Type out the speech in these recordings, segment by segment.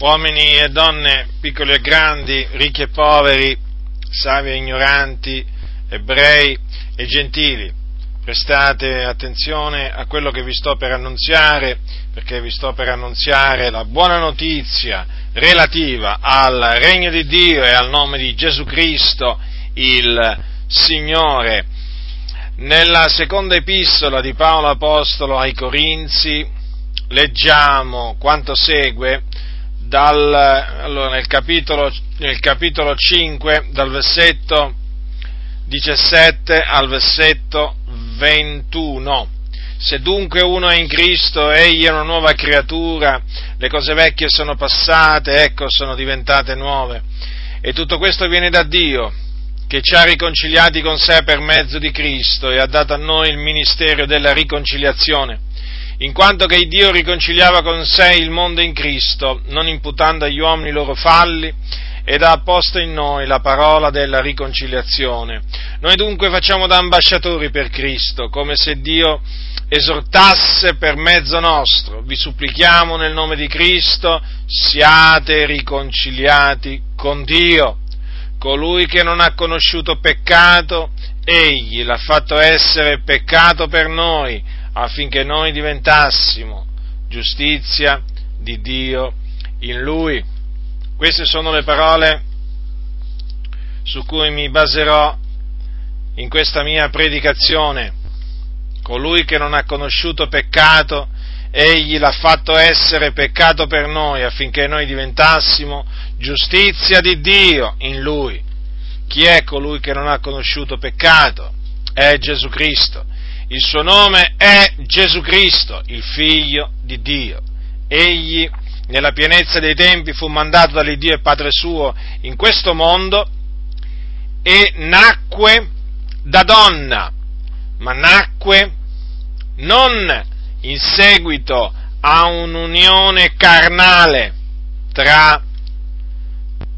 uomini e donne, piccoli e grandi, ricchi e poveri, savi e ignoranti, ebrei e gentili. Prestate attenzione a quello che vi sto per annunziare, perché vi sto per annunziare la buona notizia relativa al regno di Dio e al nome di Gesù Cristo, il Signore. Nella seconda epistola di Paolo Apostolo ai Corinzi leggiamo quanto segue dal, allora, nel, capitolo, nel capitolo 5, dal versetto 17 al versetto 21. Se dunque uno è in Cristo, egli è una nuova creatura, le cose vecchie sono passate, ecco sono diventate nuove. E tutto questo viene da Dio, che ci ha riconciliati con sé per mezzo di Cristo e ha dato a noi il ministero della riconciliazione in quanto che Dio riconciliava con sé il mondo in Cristo, non imputando agli uomini i loro falli, ed ha apposto in noi la parola della riconciliazione. Noi dunque facciamo da ambasciatori per Cristo, come se Dio esortasse per mezzo nostro. Vi supplichiamo nel nome di Cristo, siate riconciliati con Dio. Colui che non ha conosciuto peccato, egli l'ha fatto essere peccato per noi, affinché noi diventassimo giustizia di Dio in Lui. Queste sono le parole su cui mi baserò in questa mia predicazione. Colui che non ha conosciuto peccato, egli l'ha fatto essere peccato per noi affinché noi diventassimo giustizia di Dio in Lui. Chi è colui che non ha conosciuto peccato? È Gesù Cristo il suo nome è Gesù Cristo, il figlio di Dio. Egli, nella pienezza dei tempi, fu mandato dall'Iddio e Padre suo in questo mondo e nacque da donna, ma nacque non in seguito a un'unione carnale tra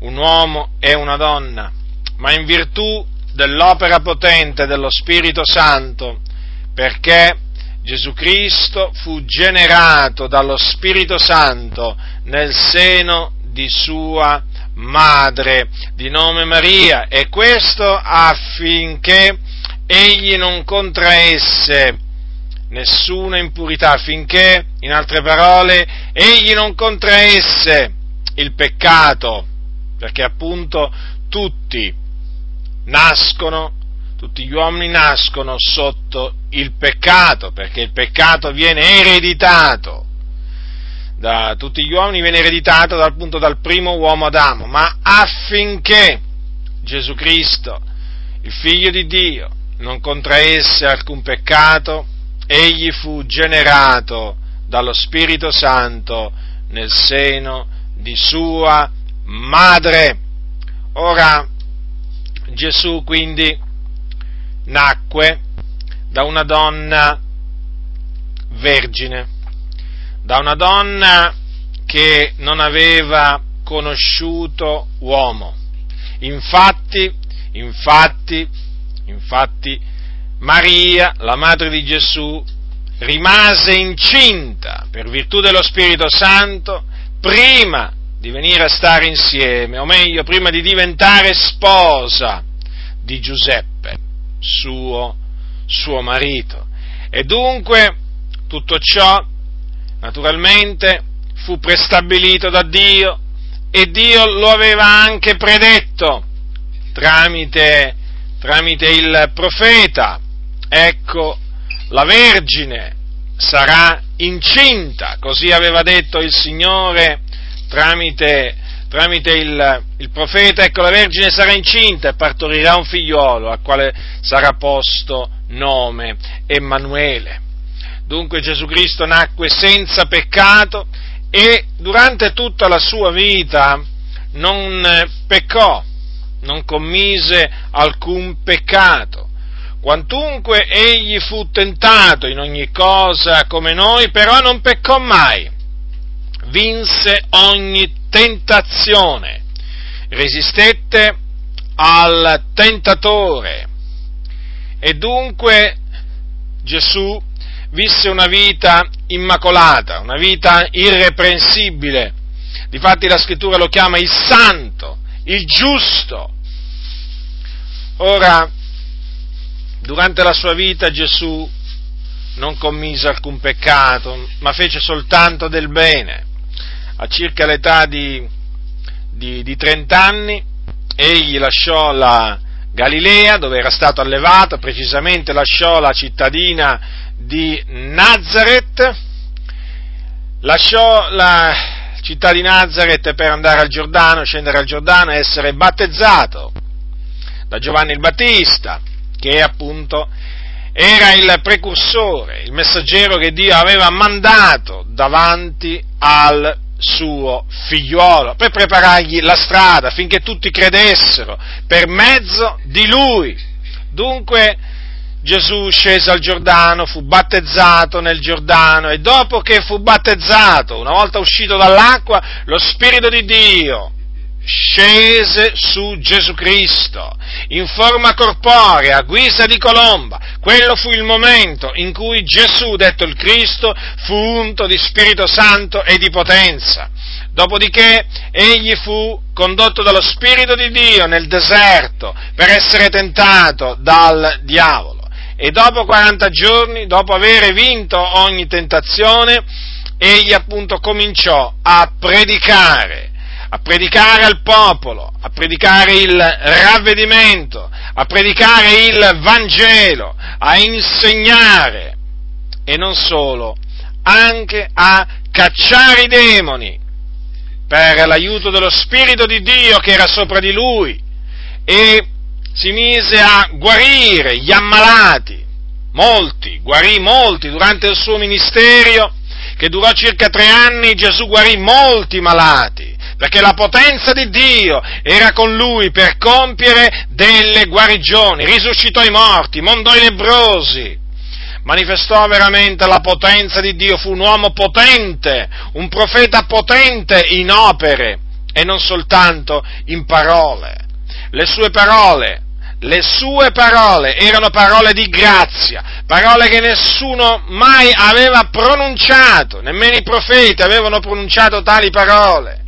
un uomo e una donna, ma in virtù dell'opera potente dello Spirito Santo perché Gesù Cristo fu generato dallo Spirito Santo nel seno di sua madre di nome Maria e questo affinché egli non contraesse nessuna impurità, affinché, in altre parole, egli non contraesse il peccato, perché appunto tutti nascono tutti gli uomini nascono sotto il peccato, perché il peccato viene ereditato. Da tutti gli uomini viene ereditato dal punto dal primo uomo Adamo, ma affinché Gesù Cristo, il figlio di Dio, non contraesse alcun peccato, egli fu generato dallo Spirito Santo nel seno di sua madre. Ora Gesù quindi nacque da una donna vergine, da una donna che non aveva conosciuto uomo. Infatti, infatti, infatti, Maria, la madre di Gesù, rimase incinta per virtù dello Spirito Santo prima di venire a stare insieme, o meglio, prima di diventare sposa di Giuseppe suo, suo marito. E dunque tutto ciò naturalmente fu prestabilito da Dio e Dio lo aveva anche predetto tramite, tramite il profeta. Ecco, la Vergine sarà incinta, così aveva detto il Signore tramite tramite il, il, profeta, ecco la Vergine sarà incinta e partorirà un figliolo al quale sarà posto nome Emanuele. Dunque Gesù Cristo nacque senza peccato e durante tutta la sua vita non peccò, non commise alcun peccato. Quantunque egli fu tentato in ogni cosa come noi, però non peccò mai. Vinse ogni tentazione, resistette al tentatore e dunque Gesù visse una vita immacolata, una vita irreprensibile Difatti la scrittura lo chiama il santo, il giusto. Ora, durante la sua vita Gesù non commise alcun peccato, ma fece soltanto del bene. A circa l'età di, di, di 30 anni, egli lasciò la Galilea, dove era stato allevato, precisamente lasciò la cittadina di Nazareth, lasciò la città di Nazareth per andare al Giordano, scendere al Giordano e essere battezzato da Giovanni il Battista, che appunto era il precursore, il messaggero che Dio aveva mandato davanti al suo figliuolo per preparargli la strada affinché tutti credessero per mezzo di lui. Dunque Gesù scese al Giordano, fu battezzato nel Giordano e dopo che fu battezzato, una volta uscito dall'acqua, lo Spirito di Dio scese su Gesù Cristo in forma corporea, a guisa di colomba. Quello fu il momento in cui Gesù, detto il Cristo, fu unto di Spirito Santo e di potenza. Dopodiché egli fu condotto dallo Spirito di Dio nel deserto per essere tentato dal diavolo. E dopo 40 giorni, dopo aver vinto ogni tentazione, egli appunto cominciò a predicare a predicare al popolo, a predicare il ravvedimento, a predicare il Vangelo, a insegnare e non solo, anche a cacciare i demoni per l'aiuto dello Spirito di Dio che era sopra di lui e si mise a guarire gli ammalati, molti, guarì molti durante il suo ministero che durò circa tre anni, Gesù guarì molti malati perché la potenza di Dio era con lui per compiere delle guarigioni, risuscitò i morti, mondò i lebrosi, manifestò veramente la potenza di Dio, fu un uomo potente, un profeta potente in opere e non soltanto in parole. Le sue parole, le sue parole erano parole di grazia, parole che nessuno mai aveva pronunciato, nemmeno i profeti avevano pronunciato tali parole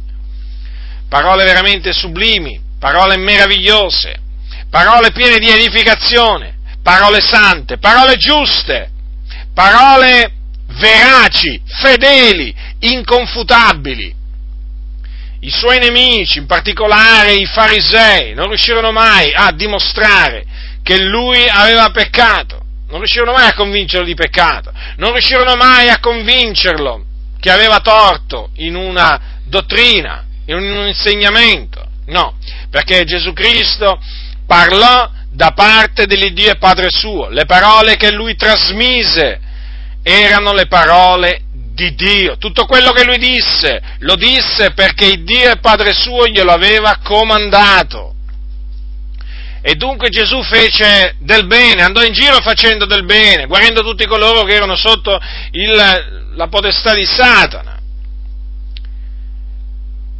parole veramente sublimi, parole meravigliose, parole piene di edificazione, parole sante, parole giuste, parole veraci, fedeli, inconfutabili. I suoi nemici, in particolare i farisei, non riuscirono mai a dimostrare che lui aveva peccato, non riuscirono mai a convincerlo di peccato, non riuscirono mai a convincerlo che aveva torto in una dottrina, in un insegnamento, no, perché Gesù Cristo parlò da parte dell'Iddio e Padre suo, le parole che lui trasmise erano le parole di Dio, tutto quello che lui disse, lo disse perché il Dio e Padre suo glielo aveva comandato. E dunque Gesù fece del bene, andò in giro facendo del bene, guarendo tutti coloro che erano sotto il, la potestà di Satana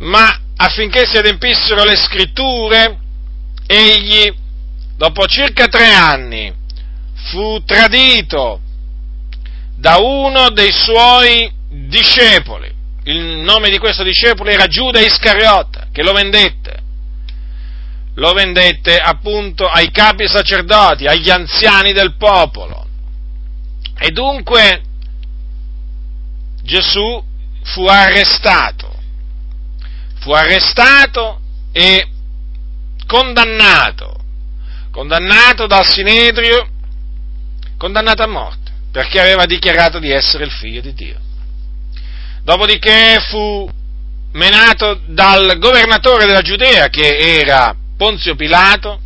ma affinché si adempissero le scritture, egli, dopo circa tre anni, fu tradito da uno dei suoi discepoli. Il nome di questo discepolo era Giuda Iscariota, che lo vendette. Lo vendette appunto ai capi sacerdoti, agli anziani del popolo. E dunque Gesù fu arrestato fu arrestato e condannato, condannato dal Sinedrio, condannato a morte, perché aveva dichiarato di essere il figlio di Dio. Dopodiché fu menato dal governatore della Giudea, che era Ponzio Pilato,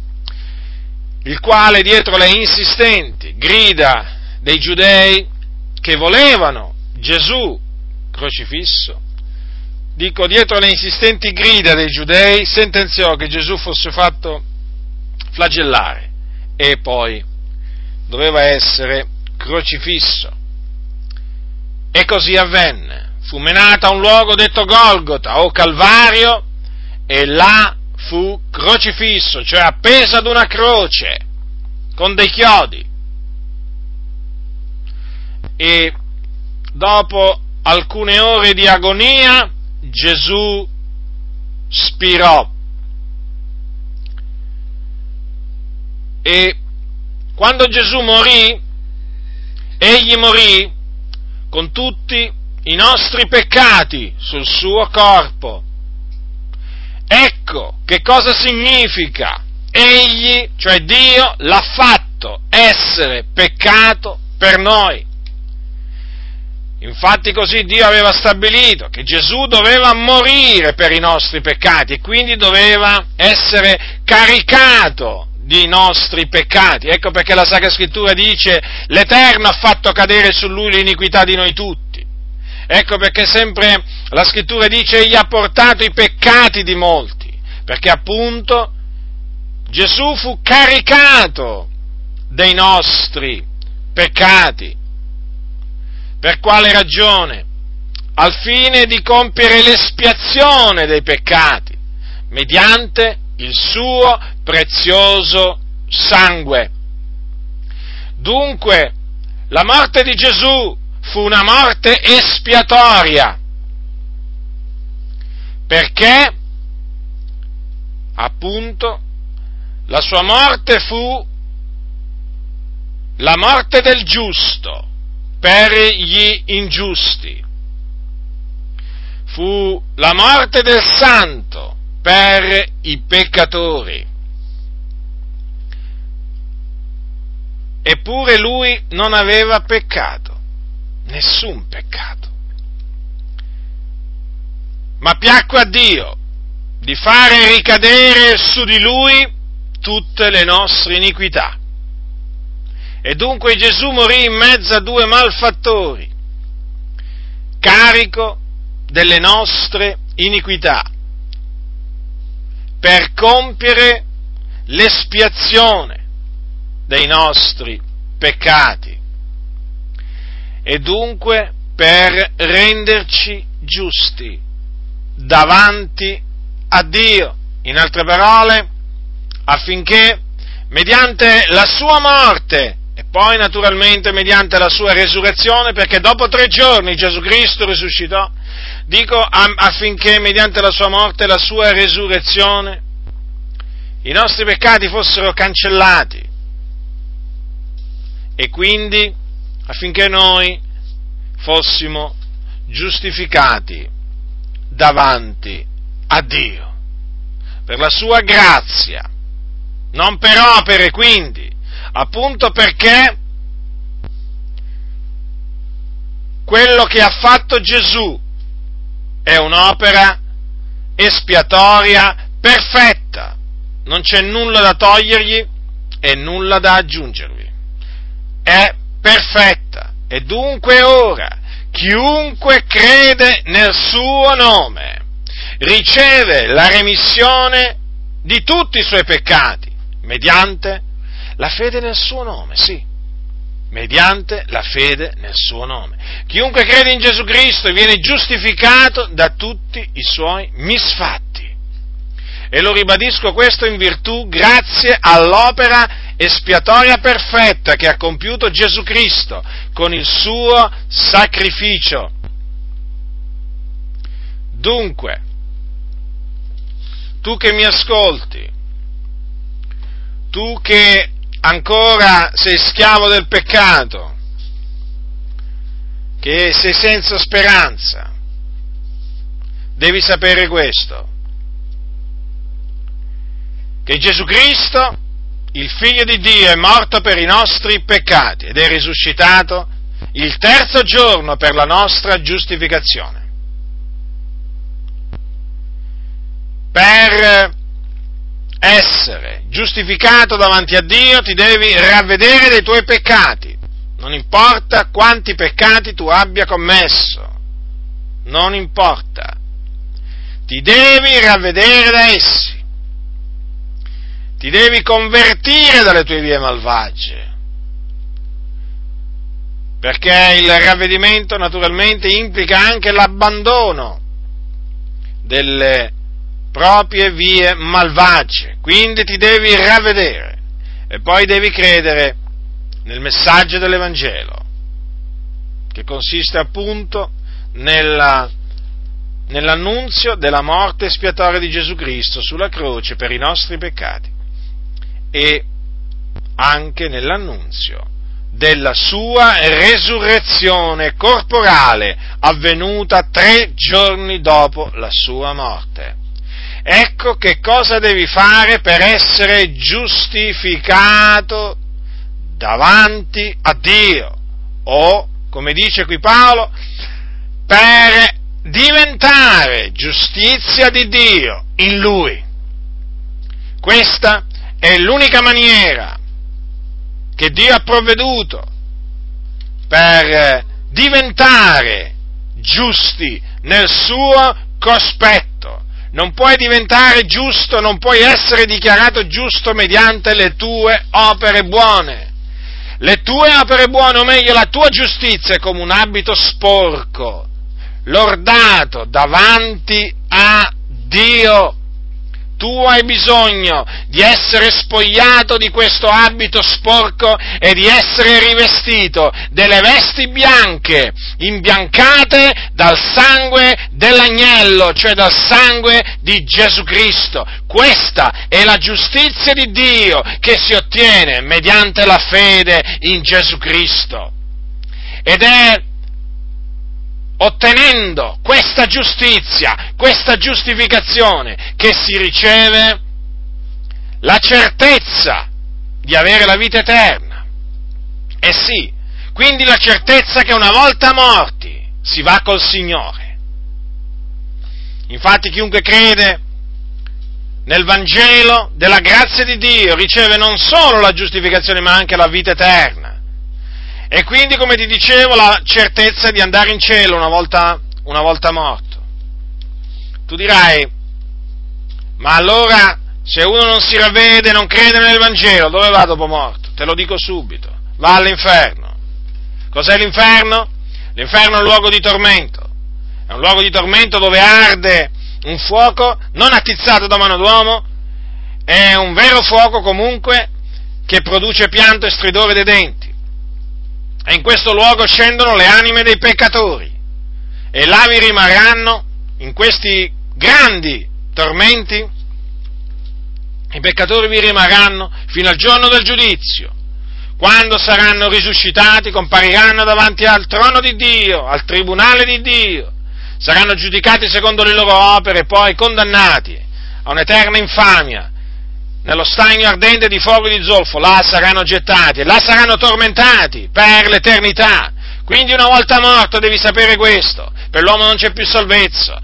il quale dietro le insistenti grida dei giudei che volevano Gesù crocifisso, dico, dietro le insistenti grida dei giudei, sentenziò che Gesù fosse fatto flagellare e poi doveva essere crocifisso. E così avvenne. Fu menato a un luogo detto Golgota o Calvario e là fu crocifisso, cioè appeso ad una croce con dei chiodi. E dopo alcune ore di agonia Gesù spirò. E quando Gesù morì, egli morì con tutti i nostri peccati sul suo corpo. Ecco che cosa significa. Egli, cioè Dio, l'ha fatto essere peccato per noi. Infatti così Dio aveva stabilito che Gesù doveva morire per i nostri peccati e quindi doveva essere caricato di nostri peccati. Ecco perché la Sacra Scrittura dice l'Eterno ha fatto cadere su lui l'iniquità di noi tutti. Ecco perché sempre la Scrittura dice egli ha portato i peccati di molti, perché appunto Gesù fu caricato dei nostri peccati per quale ragione? Al fine di compiere l'espiazione dei peccati, mediante il suo prezioso sangue. Dunque, la morte di Gesù fu una morte espiatoria, perché, appunto, la sua morte fu la morte del giusto, per gli ingiusti. Fu la morte del santo per i peccatori. Eppure lui non aveva peccato, nessun peccato. Ma piacque a Dio di fare ricadere su di lui tutte le nostre iniquità e dunque Gesù morì in mezzo a due malfattori, carico delle nostre iniquità, per compiere l'espiazione dei nostri peccati e dunque per renderci giusti davanti a Dio. In altre parole, affinché mediante la sua morte poi naturalmente mediante la sua resurrezione, perché dopo tre giorni Gesù Cristo risuscitò, dico affinché mediante la sua morte e la sua resurrezione i nostri peccati fossero cancellati. E quindi affinché noi fossimo giustificati davanti a Dio. Per la sua grazia, non per opere quindi, appunto perché quello che ha fatto Gesù è un'opera espiatoria perfetta, non c'è nulla da togliergli e nulla da aggiungervi. È perfetta e dunque ora chiunque crede nel suo nome riceve la remissione di tutti i suoi peccati mediante la fede nel suo nome, sì, mediante la fede nel suo nome. Chiunque crede in Gesù Cristo viene giustificato da tutti i suoi misfatti. E lo ribadisco questo in virtù, grazie all'opera espiatoria perfetta che ha compiuto Gesù Cristo con il suo sacrificio. Dunque, tu che mi ascolti, tu che ancora sei schiavo del peccato, che sei senza speranza, devi sapere questo, che Gesù Cristo, il figlio di Dio, è morto per i nostri peccati ed è risuscitato il terzo giorno per la nostra giustificazione. Per essere giustificato davanti a Dio ti devi ravvedere dei tuoi peccati, non importa quanti peccati tu abbia commesso, non importa, ti devi ravvedere da essi, ti devi convertire dalle tue vie malvagie, perché il ravvedimento naturalmente implica anche l'abbandono delle proprie vie malvagie. Quindi ti devi ravvedere e poi devi credere nel messaggio dell'Evangelo, che consiste appunto nella, nell'annunzio della morte espiatoria di Gesù Cristo sulla croce per i nostri peccati e anche nell'annunzio della sua resurrezione corporale avvenuta tre giorni dopo la sua morte. Ecco che cosa devi fare per essere giustificato davanti a Dio o, come dice qui Paolo, per diventare giustizia di Dio in Lui. Questa è l'unica maniera che Dio ha provveduto per diventare giusti nel suo cospetto. Non puoi diventare giusto, non puoi essere dichiarato giusto mediante le tue opere buone. Le tue opere buone, o meglio la tua giustizia, è come un abito sporco, lordato davanti a Dio tu hai bisogno di essere spogliato di questo abito sporco e di essere rivestito delle vesti bianche, imbiancate dal sangue dell'agnello, cioè dal sangue di Gesù Cristo. Questa è la giustizia di Dio che si ottiene mediante la fede in Gesù Cristo. Ed è ottenendo questa giustizia, questa giustificazione, che si riceve la certezza di avere la vita eterna. E eh sì, quindi la certezza che una volta morti si va col Signore. Infatti chiunque crede nel Vangelo della grazia di Dio riceve non solo la giustificazione ma anche la vita eterna. E quindi, come ti dicevo, la certezza di andare in cielo una volta, una volta morto. Tu dirai, ma allora se uno non si ravvede, non crede nel Vangelo, dove va dopo morto? Te lo dico subito, va all'inferno. Cos'è l'inferno? L'inferno è un luogo di tormento, è un luogo di tormento dove arde un fuoco non attizzato da mano d'uomo, è un vero fuoco comunque che produce pianto e stridore dei denti. E in questo luogo scendono le anime dei peccatori. E là vi rimarranno in questi grandi tormenti, i peccatori vi rimarranno fino al giorno del giudizio, quando saranno risuscitati, compariranno davanti al trono di Dio, al tribunale di Dio, saranno giudicati secondo le loro opere e poi condannati a un'eterna infamia nello stagno ardente di fuoco di zolfo, là saranno gettati, là saranno tormentati per l'eternità. Quindi una volta morto devi sapere questo, per l'uomo non c'è più salvezza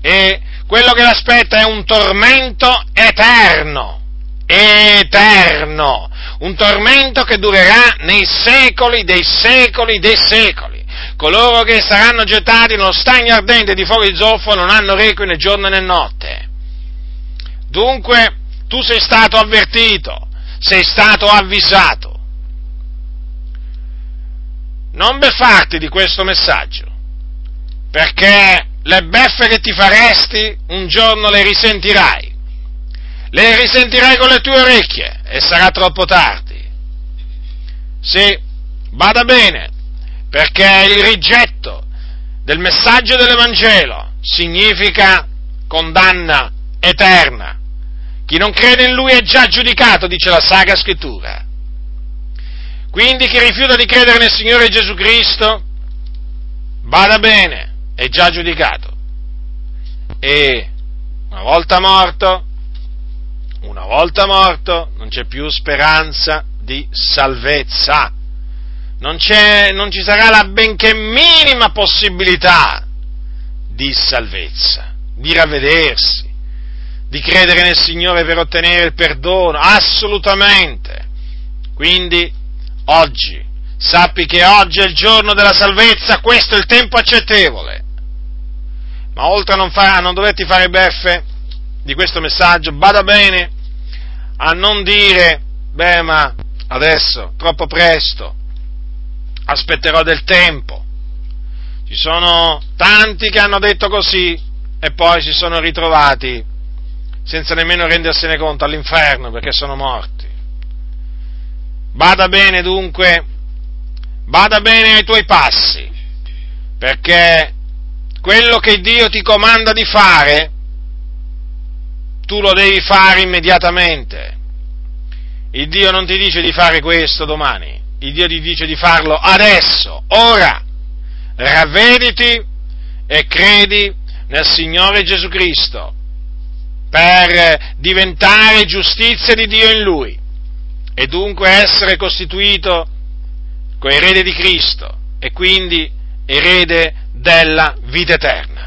e quello che l'aspetta è un tormento eterno, eterno, un tormento che durerà nei secoli dei secoli dei secoli. Coloro che saranno gettati nello stagno ardente di fuoco di zolfo non hanno requie né giorno né notte. Dunque, tu sei stato avvertito, sei stato avvisato. Non beffarti di questo messaggio, perché le beffe che ti faresti un giorno le risentirai. Le risentirai con le tue orecchie e sarà troppo tardi. Sì, vada bene, perché il rigetto del messaggio dell'Evangelo significa condanna eterna. Chi non crede in lui è già giudicato, dice la Sacra Scrittura. Quindi chi rifiuta di credere nel Signore Gesù Cristo, vada bene, è già giudicato. E una volta morto, una volta morto, non c'è più speranza di salvezza. Non, non ci sarà la benché minima possibilità di salvezza, di ravvedersi di credere nel Signore per ottenere il perdono, assolutamente. Quindi, oggi, sappi che oggi è il giorno della salvezza, questo è il tempo accettevole. Ma oltre a non, fa, a non doverti fare beffe di questo messaggio, bada bene a non dire, beh ma adesso, troppo presto, aspetterò del tempo. Ci sono tanti che hanno detto così e poi si sono ritrovati senza nemmeno rendersene conto all'inferno perché sono morti. Bada bene dunque, bada bene ai tuoi passi, perché quello che Dio ti comanda di fare, tu lo devi fare immediatamente. Il Dio non ti dice di fare questo domani, il Dio ti dice di farlo adesso, ora. Ravvediti e credi nel Signore Gesù Cristo per diventare giustizia di Dio in Lui e dunque essere costituito coerede di Cristo e quindi erede della vita eterna.